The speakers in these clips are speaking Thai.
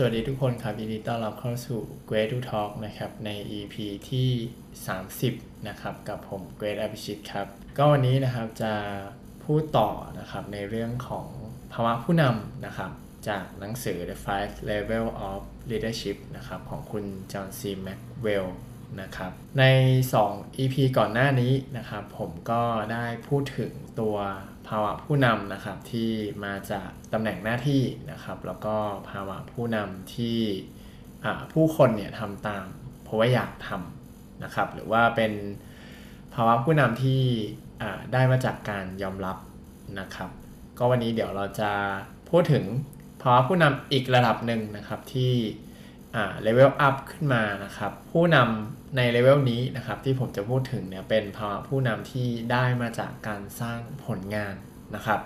สวัสดีทุกคนครับยินดีต้อนรับเข้าสู่ Great to Talk นะครับใน EP ที่ 30 นะครับ กับผม Great อภิชิตครับ ก็วันนี้นะครับจะพูดต่อนะครับในเรื่องของภาวะผู้นำนะครับ จากหนังสือ The Five Level of Leadership นะครับของคุณจอห์นซีแม็กเวลนะครับใน 2 EP ก่อนหน้านี้นะครับ ผมก็ได้พูดถึงตัว ภาวะผู้นำนะครับที่มาจากตำแหน่งหน้าที่นะครับ แล้วก็ภาวะผู้นำที่ผู้คนเนี่ยทำตามเพราะว่าอยากทำนะครับ หรือว่าเป็นภาวะผู้นำที่ได้มาจากการยอมรับนะครับ ก็วันนี้เดี๋ยวเราจะพูดถึงภาวะผู้นำอีกระดับหนึ่งนะครับที่ level up ขึ้นมานะครับ ผู้นำในเลเวลนี้นะครับที่ผมจะพูดถึงเนี่ยเป็นภาวะผู้นำที่ได้มาจากการสร้างผลงานนะครับ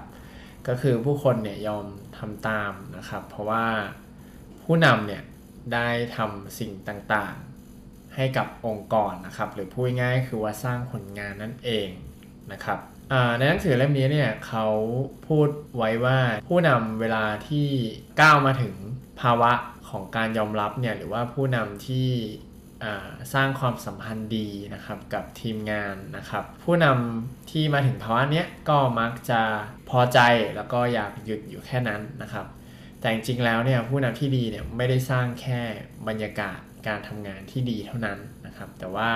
ก็คือผู้คนเนี่ยยอมทำตามนะครับ เพราะว่าผู้นำเนี่ยได้ทำสิ่งต่างๆ ให้กับองค์กรนะครับ หรือพูดง่ายคือว่าสร้างผลงานนั่นเองนะครับในหนังสือเล่มนี้เนี่ยเขาพูดไว้ว่าผู้นำเวลาที่ก้าวมาถึงภาวะ ของการยอมรับเนี่ยหรือว่าผู้นำที่สร้างความสัมพันธ์ดีนะครับกับทีมงานนะครับ ผู้นำที่มาถึงภาวะนี้ก็มักจะพอใจแล้วก็อยากหยุดอยู่แค่นั้นนะครับ แต่จริงๆแล้วเนี่ยผู้นำที่ดีเนี่ยไม่ได้สร้างแค่บรรยากาศการทำงานที่ดีเท่านั้นนะครับ แต่ว่า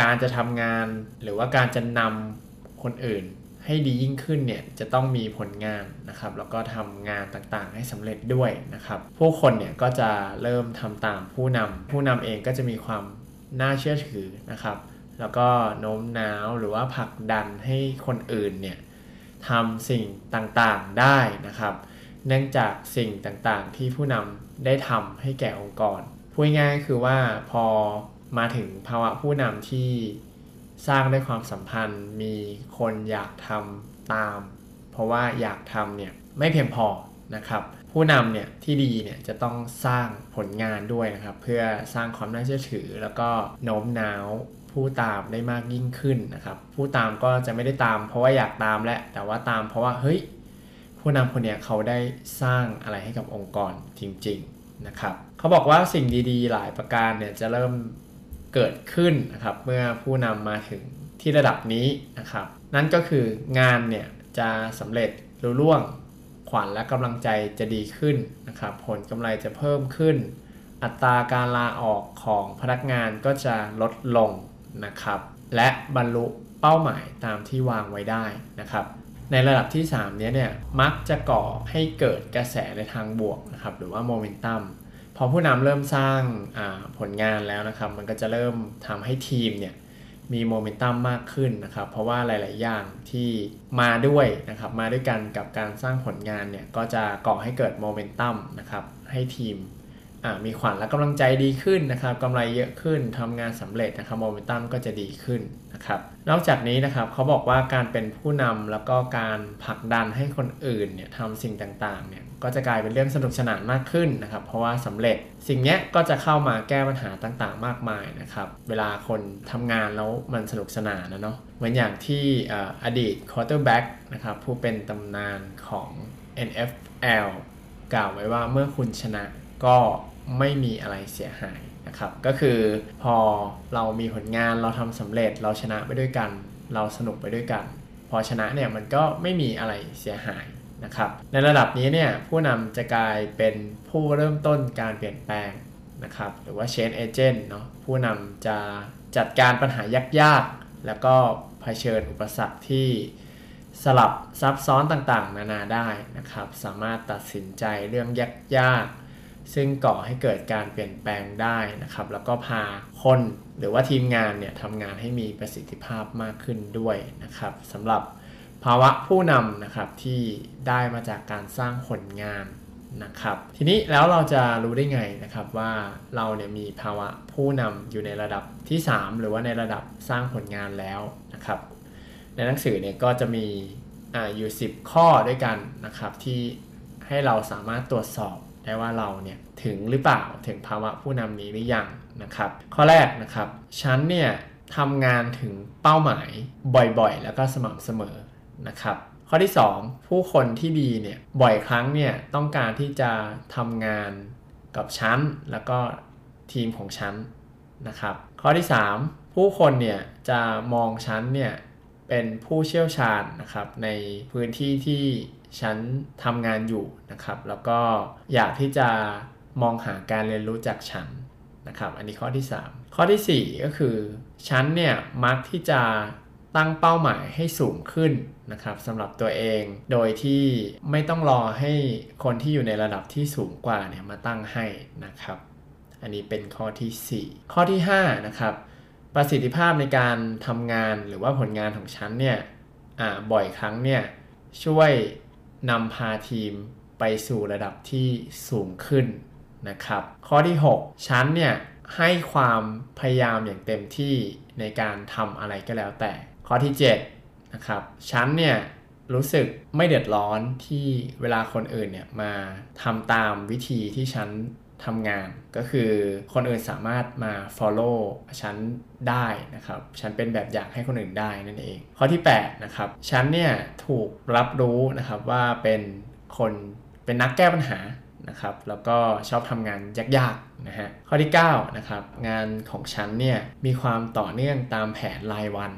การจะทำงานหรือว่าการจะนำคนอื่น ให้ดียิ่งขึ้นเนี่ยจะต้องมีผลงานนะครับแล้วก็ทำงานต่างๆ ให้สำเร็จด้วยนะครับผู้คนเนี่ยก็จะเริ่มทำตามผู้นำผู้นำเองก็จะมีความน่าเชื่อถือนะครับ แล้วก็โน้มน้าวหรือว่าผลักดันให้คนอื่นเนี่ยทำสิ่งต่างๆได้นะครับ เนื่องจากสิ่งต่างๆ ที่ผู้นำได้ทำให้แก่องค์กรพูดง่ายคือว่าพอมาถึงภาวะผู้นำที่ สร้างด้วยความสัมพันธ์ มีคนอยากทำตาม เพราะว่าอยากทำเนี่ยไม่เพียงพอนะครับ ผู้นำเนี่ยที่ดีเนี่ยจะต้องสร้างผลงานด้วยนะครับ เพื่อสร้างความน่าเชื่อถือ แล้วก็โน้มน้าวผู้ตามได้มากยิ่งขึ้นนะครับ ผู้ตามก็จะไม่ได้ตาม เพราะว่าอยากตามแหละแต่ว่าตามเพราะว่าเฮ้ยผู้นำคนเนี้ยเขาได้สร้างอะไรให้กับองค์กรจริง ๆนะครับ เขาบอกว่าสิ่งดีๆ หลายประการเนี่ยจะเริ่ม เกิดขึ้นนะครับเมื่อผู้นำมาถึงที่ระดับนี้นะครับ นั่นก็คืองานเนี่ยจะสำเร็จรุ่ร่วงขวัญและกำลังใจจะดีขึ้นนะครับ ผลกำไรจะเพิ่มขึ้น อัตราการลาออกของพนักงานก็จะลดลงนะครับ และบรรลุเป้าหมายตามที่วางไว้ได้นะครับ ในระดับที่3นี้เนี่ยมักจะก่อให้เกิดกระแสในทางบวกนะครับหรือว่าโมเมนตัม พอผู้นำเริ่มสร้างผลงานแล้วนะครับ มันก็จะเริ่มทำให้ทีมเนี่ยมีโมเมนตัมมากขึ้นนะครับ เพราะว่าหลาย ๆ อย่างที่มาด้วยนะครับ มาด้วยกันกับการสร้างผลงานเนี่ย ก็จะก่อให้เกิดโมเมนตัมนะครับ ให้ทีม มีขวัญและกำลังใจดีขึ้นนะครับกำไรเยอะขึ้นทำงานสำเร็จนะครับโมเมนตัมก็จะดีขึ้นนะครับนอกจากนี้นะครับเขาบอกว่าการเป็นผู้นำแล้วก็การผลักดันให้คนอื่นเนี่ยทำสิ่งต่างๆเนี่ยก็จะกลายเป็นเรื่องสนุกสนานมากขึ้นนะครับ เพราะว่าสำเร็จสิ่งนี้ก็จะเข้ามาแก้ปัญหาต่างๆ มากมายนะครับ เวลาคนทำงานแล้วมันสนุกสนานนะเนาะเหมือนอย่างที่อดีต quarterback นะครับผู้เป็นตำนานของ NFL กล่าวไว้ว่าเมื่อคุณชนะก็ ไม่มีอะไรเสียหายนะครับ ก็คือพอเรามีผลงานเราทำสำเร็จเราชนะไปด้วยกัน เราสนุกไปด้วยกัน พอชนะเนี่ยมันก็ไม่มีอะไรเสียหายนะครับในระดับนี้เนี่ยผู้นำจะกลายเป็นผู้เริ่มต้นการเปลี่ยนแปลงนะครับหรือว่า change agent เนาะผู้นำจะจัดการปัญหายากๆ แล้วก็เผชิญอุปสรรคที่สลับซับซ้อนต่างๆ นานาได้นะครับ สามารถตัดสินใจเรื่องยากๆ ซึ่งก่อให้เกิดการเปลี่ยนแปลงได้นะครับ แล้วก็พาคนหรือว่าทีมงานเนี่ยทำงานให้มีประสิทธิภาพมากขึ้นด้วยนะครับสำหรับภาวะผู้นำนะครับที่ได้มาจากการสร้างผลงานนะครับ ทีนี้แล้วเราจะรู้ได้ไงนะครับว่าเราเนี่ยมีภาวะผู้นำอยู่ในระดับที่ 3 หรือว่าในระดับสร้างผลงานแล้วนะครับ ในหนังสือเนี่ยก็จะมีออยู่ 10 ข้อด้วยกันนะครับที่ให้เราสามารถตรวจสอบ ได้ว่าเราเนี่ยถึงหรือเปล่าถึงภาวะผู้นำนี้หรือยังนะครับ ข้อแรกนะครับฉันเนี่ยทำงานถึงเป้าหมายบ่อยๆ แล้วก็สม่ำเสมอนะครับ ข้อที่ 2 ผู้คนที่ดีเนี่ยบ่อยครั้งเนี่ยต้องการที่จะทำงานกับฉันแล้วก็ทีมของฉันนะครับ ข้อที่ 3 ผู้คนเนี่ยจะมองฉันเนี่ยเป็นผู้เชี่ยวชาญนะครับในพื้นที่ที่ ฉันทำงานอยู่นะครับ แล้วก็อยากที่จะมองหาการเรียนรู้จากฉันนะครับ อันนี้ข้อที่ 3 ข้อทีสี่ 4 ก็คือ ฉันเนี่ยมักที่จะตั้งเป้าหมายให้สูงขึ้นนะครับสำหรับตัวเองโดยที่ไม่ต้องรอให้คนที่อยู่ในระดับที่สูงกว่าเนี่ยมาตั้งให้นะครับ อันนี้เป็นข้อที่ 4 ข้อที่5นะครับประสิทธิภาพในการทำงานหรือว่าผลงานของฉันเนี่ยบ่อยครั้งเนี่ยช่วย นำพาทีมไปสู่ระดับที่สูงขึ้นนะครับ ข้อที่ 6 ฉันเนี่ยให้ความพยายามอย่างเต็มที่ในการทำอะไรก็แล้วแต่ ข้อที่7นะครับฉันเนี่ยรู้สึกไม่เดือดร้อนที่เวลาคนอื่นเนี่ยมาทำตามวิธีที่ฉัน ทำงาน ก็คือคนอื่นสามารถมา follow ฉันได้นะครับ ฉันเป็นแบบอย่างให้คนอื่นได้นั่นเอง ข้อที่ 8 นะครับ ฉันเนี่ยถูกรับรู้นะครับว่าเป็นคนเป็นนักแก้ปัญหานะครับ แล้วก็ชอบทำงานยากๆนะฮะ ข้อที่ 9 นะครับ งานของฉันเนี่ยมีความต่อเนื่องตามแผนรายวัน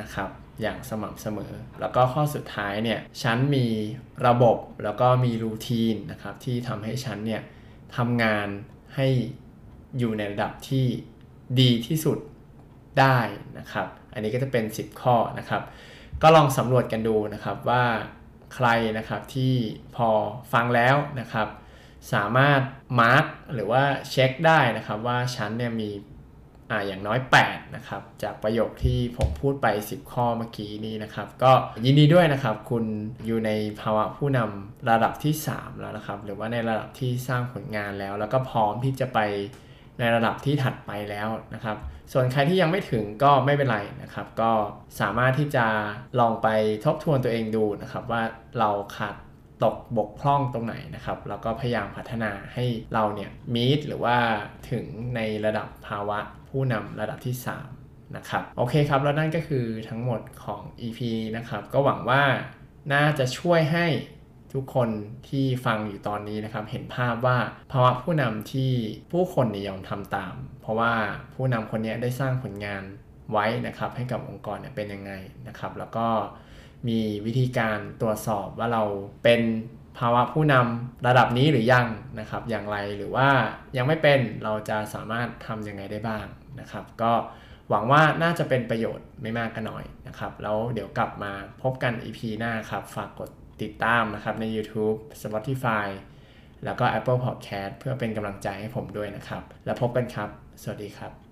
นะครับอย่างสม่ำเสมอ แล้วก็ข้อสุดท้ายเนี่ย ฉันมีระบบแล้วก็มีรูทีนนะครับที่ทำให้ฉันเนี่ย ทำงานให้อยู่ในระดับที่ดีที่สุดได้นะครับ อันนี้ก็จะเป็น 10 ข้อนะครับ ก็ลองสำรวจกันดูนะครับว่าใครนะครับที่พอฟังแล้วนะครับ สามารถมาร์กหรือว่าเช็คได้นะครับว่าฉันเนี่ยมี อ่าอย่างน้อย8นะครับจากประโยคที่ผมพูดไป 10 ข้อเมื่อกี้นี้นะครับ ก็ยินดีด้วยนะครับ คุณอยู่ในภาวะผู้นำระดับที่ 3 แล้วนะครับ หรือว่าในระดับที่สร้างผลงานแล้ว แล้วก็พร้อมที่จะไปในระดับที่ถัดไปแล้วนะครับ ส่วนใครที่ยังไม่ถึงก็ไม่เป็นไรนะครับ ก็สามารถที่จะลองไปทบทวนตัวเองดูนะครับ ว่าเราขาด ตกบกพร่องตรงไหนนะครับ แล้วก็พยายามพัฒนาให้เราเนี่ยมีดหรือว่าถึงในระดับภาวะผู้นำระดับที่ 3 นะครับ โอเคครับ แล้วนั่นก็คือทั้งหมดของ EP นะครับ ก็หวังว่าน่าจะช่วยให้ทุกคนที่ฟังอยู่ตอนนี้นะครับ เห็นภาพว่าภาวะผู้นำที่ผู้คนนิยมทำตาม เพราะว่าผู้นำคนนี้ได้สร้างผลงานไว้นะครับ ให้กับองค์กรเนี่ยเป็นยังไงนะครับ แล้วก็ มีวิธีการตรวจสอบว่าเราเป็นภาวะผู้นำระดับนี้หรือยังนะครับ อย่างไรหรือว่ายังไม่เป็นเราจะสามารถทำยังไงได้บ้างนะครับ ก็หวังว่าน่าจะเป็นประโยชน์ไม่มากก็น้อยนะครับ แล้วเดี๋ยวกลับมาพบกัน EP หน้าครับ ฝากกดติดตามนะครับใน YouTube Spotify แล้วก็ Apple Podcast เพื่อเป็นกำลังใจให้ผมด้วยนะครับ แล้วพบกันครับ สวัสดีครับ